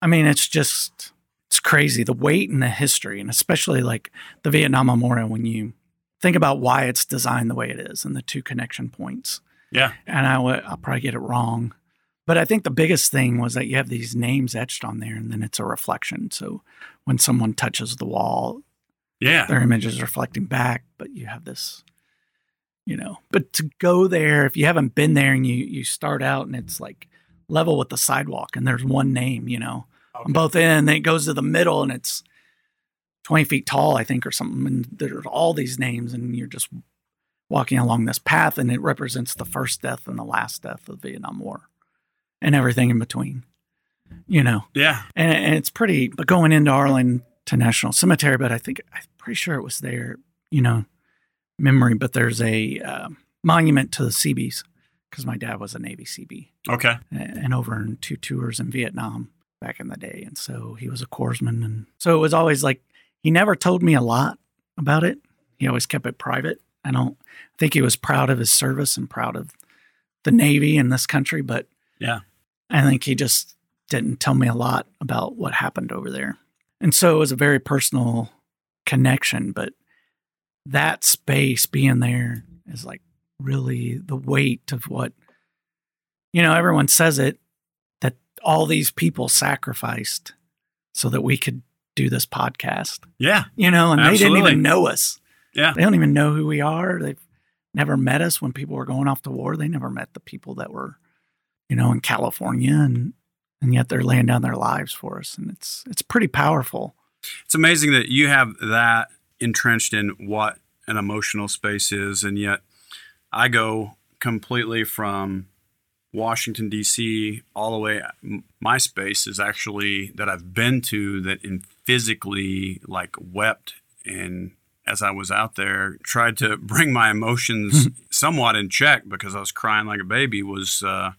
I mean, it's just it's crazy the weight and the history, and especially like the Vietnam Memorial. When you think about why it's designed the way it is and the two connection points, yeah. and I w- I'll probably get it wrong, but I think the biggest thing was that you have these names etched on there, and then it's a reflection. So when someone touches the wall, Yeah. their image is reflecting back, but you have this, you know. But to go there, if you haven't been there and you you start out and it's like level with the sidewalk, and there's one name, you know, on both ends, and then it goes to the middle, and it's twenty feet tall, I think, or something, and there's all these names, and you're just walking along this path, and it represents the first death and the last death of the Vietnam War, and everything in between, you know Yeah. and, and it's pretty. But going into Arlington National Cemetery, but I think I'm pretty sure it was there. You know, memory. But there's a um monument to the Seabees because my dad was a Navy Seabee. Okay. and and over in two tours in Vietnam back in the day, and so he was a corpsman, and so it was always like he never told me a lot about it. He always kept it private. I don't I think he was proud of his service and proud of the Navy in this country, but Yeah. I think he just didn't tell me a lot about what happened over there. And so it was a very personal connection, but that space being there is like really the weight of what, you know, everyone says it that all these people sacrificed so that we could do this podcast, Yeah. you know, and they didn't even know us. Yeah. They don't even know who we are. They've never met us when people were going off to war. They never met the people that were, you know, in California and and yet they're laying down their lives for us. And it's it's pretty powerful. It's amazing that you have that entrenched in what an emotional space is, and yet I go completely from Washington D.C. all the way. My space is actually that I've been to that in physically like wept and as I was out there tried to bring my emotions somewhat in check because I was crying like a baby was uh,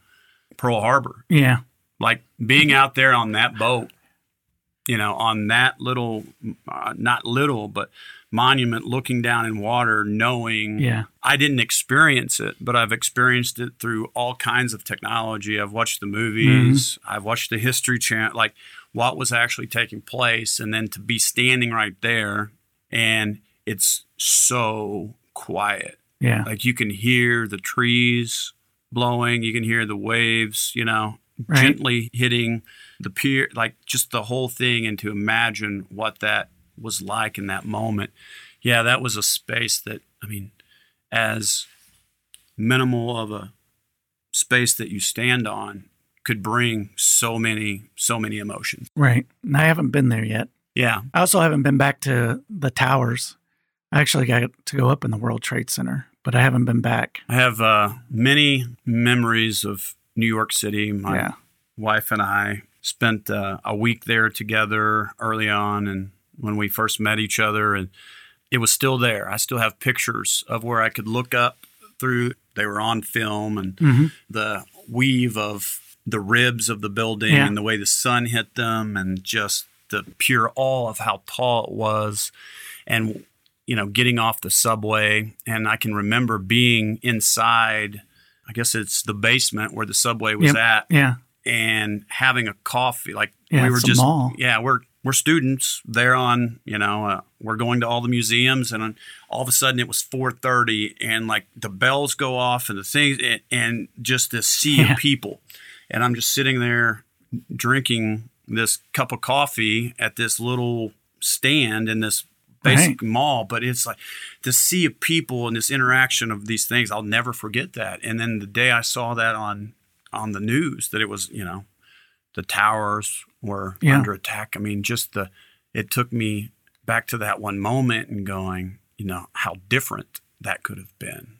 Pearl Harbor. Yeah, like being out there on that boat, you know, on that little, uh, not little, but monument looking down in water knowing yeah. I didn't experience it, but I've experienced it through all kinds of technology. I've watched the movies, mm-hmm. I've watched the history channel, like what was actually taking place, and then to be standing right there and it's so quiet. Yeah. Like you can hear the trees blowing, you can hear the waves, you know, right. gently hitting the pier, like just the whole thing, and to imagine what that was like in that moment. Yeah, that was a space that, I mean, as minimal of a space that you stand on could bring so many, so many emotions. Right. And I haven't been there yet. Yeah. I also haven't been back to the towers. I actually got to go up in the World Trade Center, but I haven't been back. I have uh, many memories of New York City. My yeah. wife and I spent uh, a week there together early on, and when we first met each other, and it was still there. I still have pictures of where I could look up through. They were on film, and mm-hmm. the weave of the ribs of the building yeah. and the way the sun hit them, and just the pure awe of how tall it was, and you know, getting off the subway. And I can remember being inside. I guess it's the basement where the subway was yep. at. Yeah. And having a coffee, like yeah, we were just, yeah, we're we're students there on you know uh, we're going to all the museums and all of a sudden it was 4.30 and like the bells go off and the things and, and just this sea Yeah. of people. And i'm just sitting there drinking this cup of coffee at this little stand in this basic mall but it's like the sea of people and this interaction of these things i'll never forget that. And then the day i saw that on on the news that it was you know the towers were Yeah. under attack. I mean, just the it took me back to that one moment and going, you know, how different that could have been.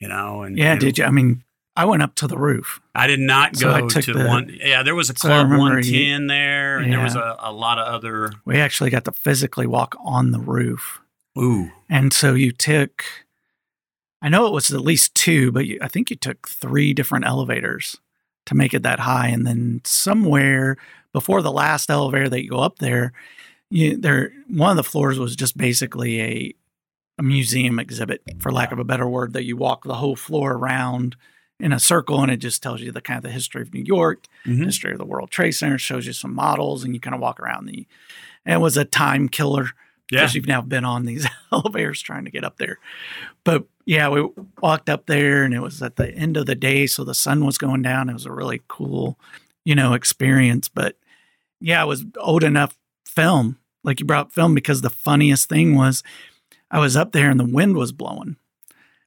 You know, and Yeah, and did you? I mean, I went up to the roof. I did not So go to the- one. Yeah, there was a So Club One you- there, and there was a, a lot of other. We actually got to physically walk on the roof. Ooh, And so you took, I know it was at least two, but you, I think you took three different elevators to make it that high. And then somewhere before the last elevator that you go up there, you, there one of the floors was just basically a, a museum exhibit, for lack of a better word, that you walk the whole floor around in a circle and it just tells you the kind of the history of New York, Mhm. history of the World Trade Center, shows you some models, and you kind of walk around the. And it was a time killer yeah, because you've now been on these elevators trying to get up there. But yeah, we walked up there and it was at the end of the day, so the sun was going down. It was a really cool, you know, experience. But yeah, I was old enough film, like you brought film because the funniest thing was I was up there and the wind was blowing.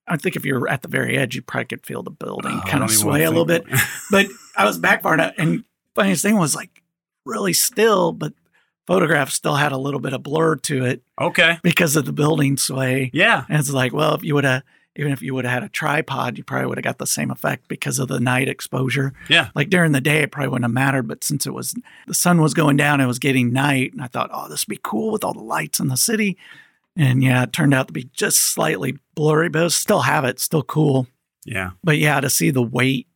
I think if you're at the very edge, you probably could feel the building Oh, kind of sway a little bit. But I was back far enough, and funniest thing was like really still, but photographs still had a little bit of blur to it okay, because of the building sway. yeah, And it's like, well, if you would have, even if you would have had a tripod, you probably would have got the same effect because of the night exposure. yeah, Like during the day, it probably wouldn't have mattered, but since it was the sun was going down, it was getting night, and I thought, oh, this would be cool with all the lights in the city. And yeah, it turned out to be just slightly blurry, but it was still have it, still cool. yeah, But yeah, to see the weight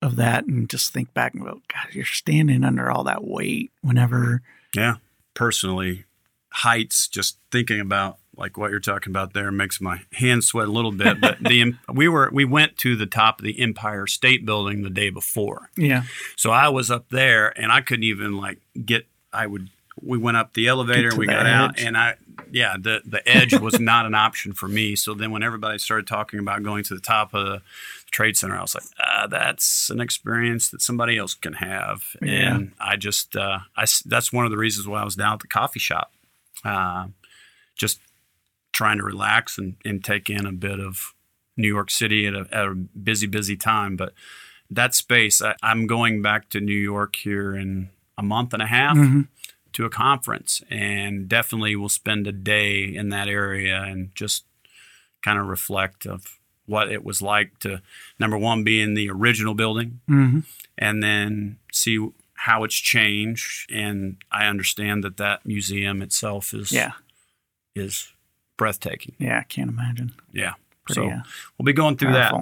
of that and just think back and go, God, you're standing under all that weight whenever. yeah. Personally, heights. Just thinking about like what you're talking about there makes my hands sweat a little bit. But the we were we went to the top of the Empire State Building the day before. Yeah. So I was up there and I couldn't even like get I would we went up the elevator and we got out and I yeah, the the edge was not an option for me. So then when everybody started talking about going to the top of the trade center, I was like, ah, that's an experience that somebody else can have. Yeah. And I just uh I that's one of the reasons why I was down at the coffee shop. Uh, just trying to relax and, and take in a bit of New York City at a, at a busy, busy time. But that space, I, I'm going back to New York here in a month and a half Mhm. To a conference, and definitely will spend a day in that area and just kind of reflect of what it was like to number one be in the original building hmm and then see how it's changed and i understand that that museum itself is Yeah. is breathtaking Yeah. I can't imagine. yeah Pretty, so uh, we'll be going through that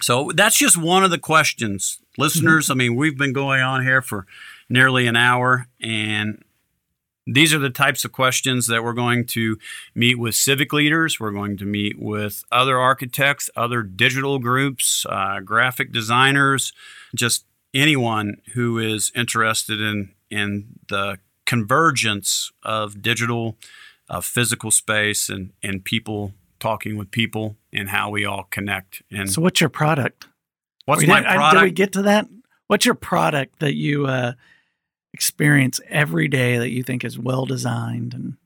so that's just one of the questions listeners i mean we've been going on here for nearly an hour and these are the types of questions that we're going to meet with civic leaders. We're going to meet with other architects, other digital groups, uh, graphic designers, just anyone who is interested in in the convergence of digital, of physical space, and and people talking with people, and how we all connect. And So, what's your product? what's We my I- product? Did we get to that? What's your product that you uh, experience every day that you think is well designed and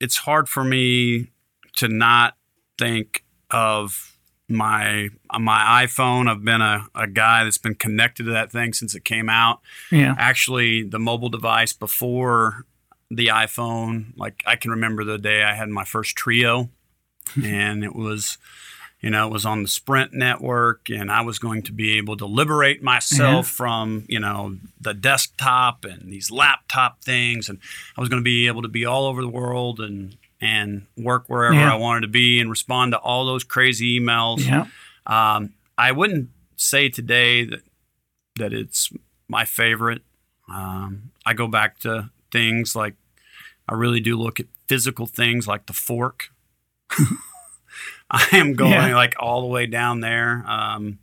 it's hard for me to not think of my my iPhone. I've been a, a guy that's been connected to that thing since it came out. yeah, Actually, the mobile device before the iPhone, like I can remember the day I had my first Treo, and it was, you know, it was on the Sprint network, and I was going to be able to liberate myself from, you know, the desktop and these laptop things, and I was going to be able to be all over the world and and work wherever Yeah. I wanted to be and respond to all those crazy emails. yeah, Um, I wouldn't say today that that it's my favorite. Um, I go back to things like I really do look at physical things like the fork. I am going Yeah. like all the way down there, um,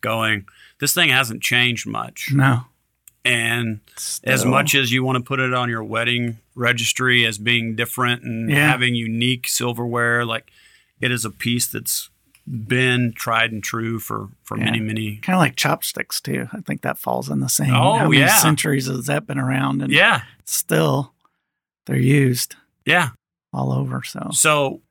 going. This thing hasn't changed much, no. and as much as you want to put it on your wedding registry as being different and Yeah. having unique silverware, like it is a piece that's been tried and true for for Yeah. many many. kind of like chopsticks too. I think that falls in the same. Oh, How many yeah. centuries has that been around? And Yeah, still, they're used yeah. all over. So So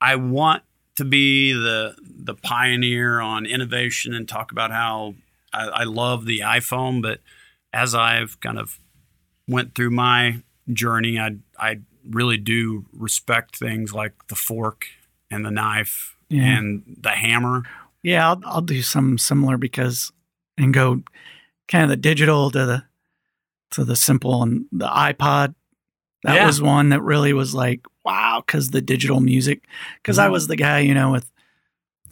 I want to be the the pioneer on innovation and talk about how I, I love the iPhone, but as I've kind of went through my journey, I I really do respect things like the fork and the knife Yeah. and the hammer. yeah, I'll, I'll do something similar because and go kind of the digital to the to the simple and the iPod. That Yeah. was one that really was like wow because the digital music because I Mhm. was the guy you know with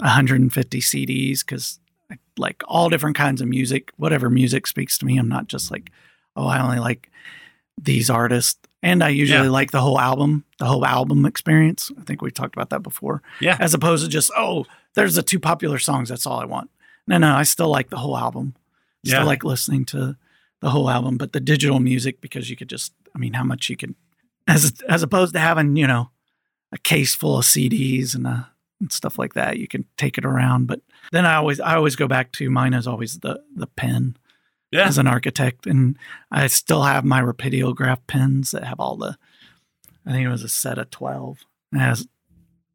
150 CDs because like all different kinds of music whatever music speaks to me I'm not just like oh I only like these artists and I usually Yeah. like the whole album the whole album experience I think we talked about that before Yeah. as opposed to just oh there's the two popular songs that's all I want no no I still like the whole album still Yeah. like listening to the whole album but the digital music because you could just I mean how much you could as as opposed to having you know a case full of CDs and uh and stuff like that you can take it around. But then I always I always go back to mine is always the the pen Yeah. as an architect. And I still have my Rapidograph pens that have all the I think it was a set of 12 it has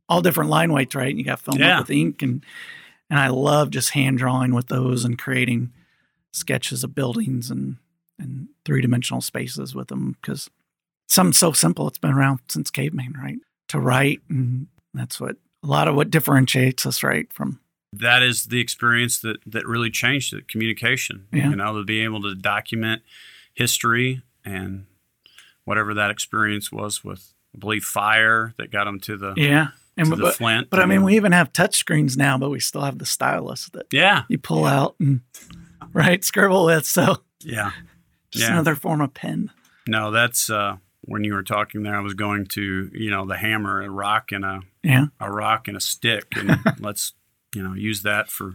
all different line weights right? And you got 'em Yeah. up with ink. And and I love just hand drawing with those and creating sketches of buildings and and three dimensional spaces with them because something so simple. It's been around since caveman right? To write and that's what a lot of what differentiates us right from that is the experience that that really changed it communication Yeah. you know to be able to document history and whatever that experience was with i believe fire that got them to the yeah and to the but, flint but I mean we even have touch screens now but we still have the stylus that yeah. you pull out and right scribble with so yeah. just Yeah. another form of pen. No that's uh when you were talking there i was going to you know the hammer a rock and a yeah a rock and a stick and let's you know use that for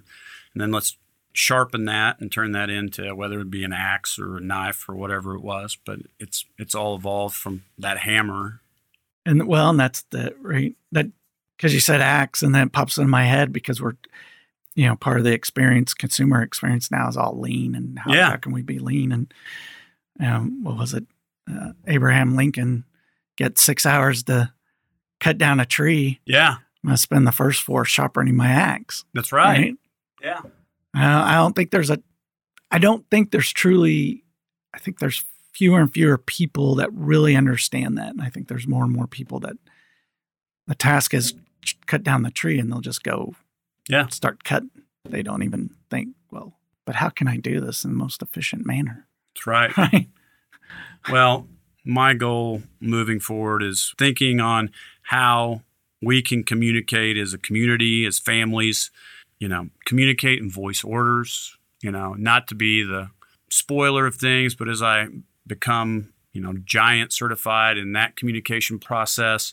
and then let's sharpen that and turn that into whether it be an axe or a knife or whatever it was but it's it's all evolved from that hammer And well, and that's the right that because you said axe, and then it pops in my head because we're, you know, part of the experience, consumer experience now is all lean, and how, Yeah. how can we be lean? And um, what was it? Uh, Abraham Lincoln get six hours to cut down a tree. yeah I'm gonna spend the first four sharpening my axe. that's right, Right? yeah I I don't think there's a. I don't think there's truly. I think there's fewer and fewer people that really understand that, and I think there's more and more people that the task is cut down the tree, and they'll just go Yeah. start cutting. They don't even think, well, but how can I do this in the most efficient manner? That's right. Right. Well, my goal moving forward is thinking on how we can communicate as a community, as families, you know, communicate and voice orders, you know, not to be the spoiler of things, but as I become, you know, giant certified in that communication process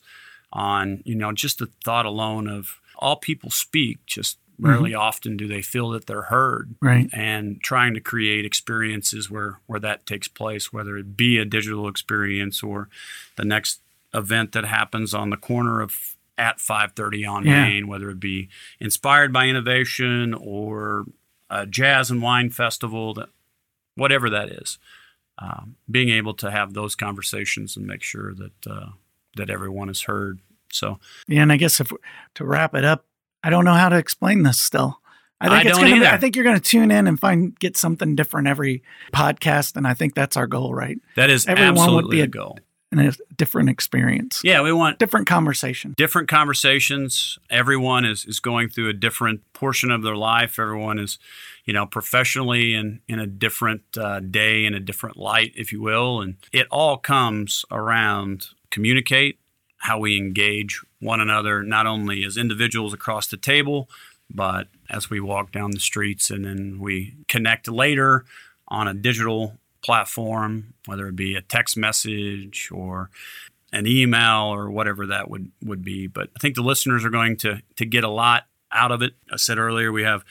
on, you know, just the thought alone of all people speak, just rarely often do they feel that they're heard Right. and trying to create experiences where where that takes place whether it be a digital experience or the next event that happens on the corner of at 5:30 on Yeah. Main whether it be inspired by innovation or a jazz and wine festival that whatever that is um, being able to have those conversations and make sure that uh, that everyone is heard so Yeah, and I guess if to wrap it up, I don't know how to explain this still. I think I it's gonna be. I think you're gonna tune in and find get something different every podcast, and I think that's our goal, right? that is Everyone would be a a- goal And a different experience. yeah we want Different conversation. different conversations. Everyone is, is going through a different portion of their life. Everyone is, you know, professionally in, in a different uh, day, in a different light, if you will. And it all comes around communicate, how we engage one another, not only as individuals across the table, but as we walk down the streets and then we connect later on a digital platform, whether it be a text message or an email or whatever that would, would be. But I think the listeners are going to, to get a lot out of it. I said earlier, we have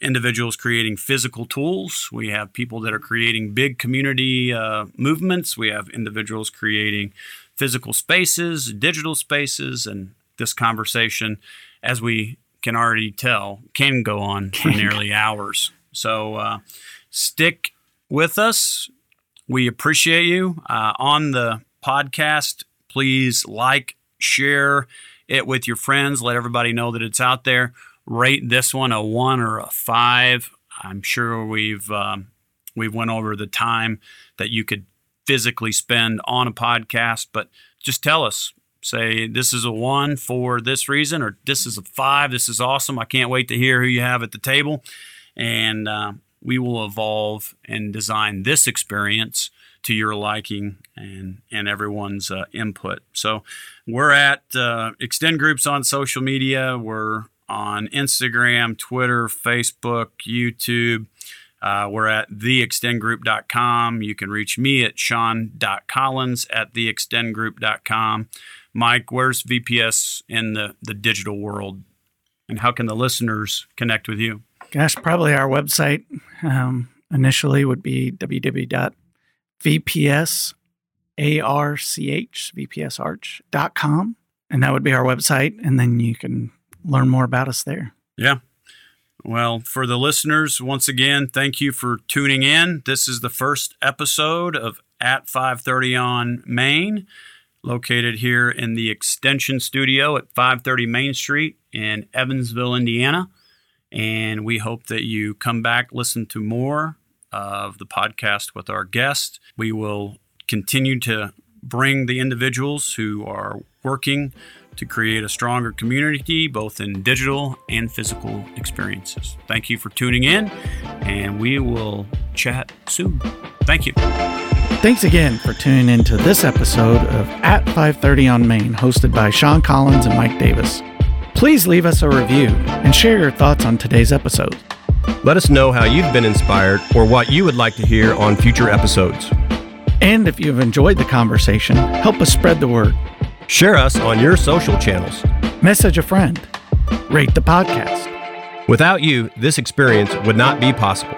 individuals creating physical tools. We have people that are creating big community uh, movements. We have individuals creating physical spaces, digital spaces, and this conversation, as we can already tell, can go on for nearly hours. So uh, stick with us. We appreciate you. Uh, on the podcast, please like, share it with your friends. Let everybody know that it's out there. Rate this one a one or a five. I'm sure we've um, we've went over the time that you could physically spend on a podcast, but just tell us. Say this is a one for this reason, or this is a five. This is awesome. I can't wait to hear who you have at the table, and uh, we will evolve and design this experience to your liking and and everyone's uh, input. So we're at uh, Extend Groups on social media. We're on Instagram, Twitter, Facebook, YouTube. Uh, we're at theextendgroup.com. You can reach me at sean.collins at theextendgroup.com. Mike, where's VPS in the, the digital world? And how can the listeners connect with you? Gosh, probably our website um, initially would be www.vpsarch, vpsarch.com. And that would be our website. And then you can learn more about us there. Yeah. Well, for the listeners, once again, thank you for tuning in. This is the first episode of At 530 on Main, located here in the Extension Studio at 530 Main Street in Evansville, Indiana. And we hope that you come back, listen to more of the podcast with our guest. We will continue to bring the individuals who are working to create a stronger community, both in digital and physical experiences. Thank you for tuning in, and we will chat soon. Thank you. Thanks again for tuning in to this episode of At 530 on Main, hosted by Sean Collins and Mike Davis. Please leave us a review and share your thoughts on today's episode. Let us know how you've been inspired or what you would like to hear on future episodes. And if you've enjoyed the conversation, help us spread the word. Share us on your social channels. Message a friend. Rate the podcast. Without you, this experience would not be possible.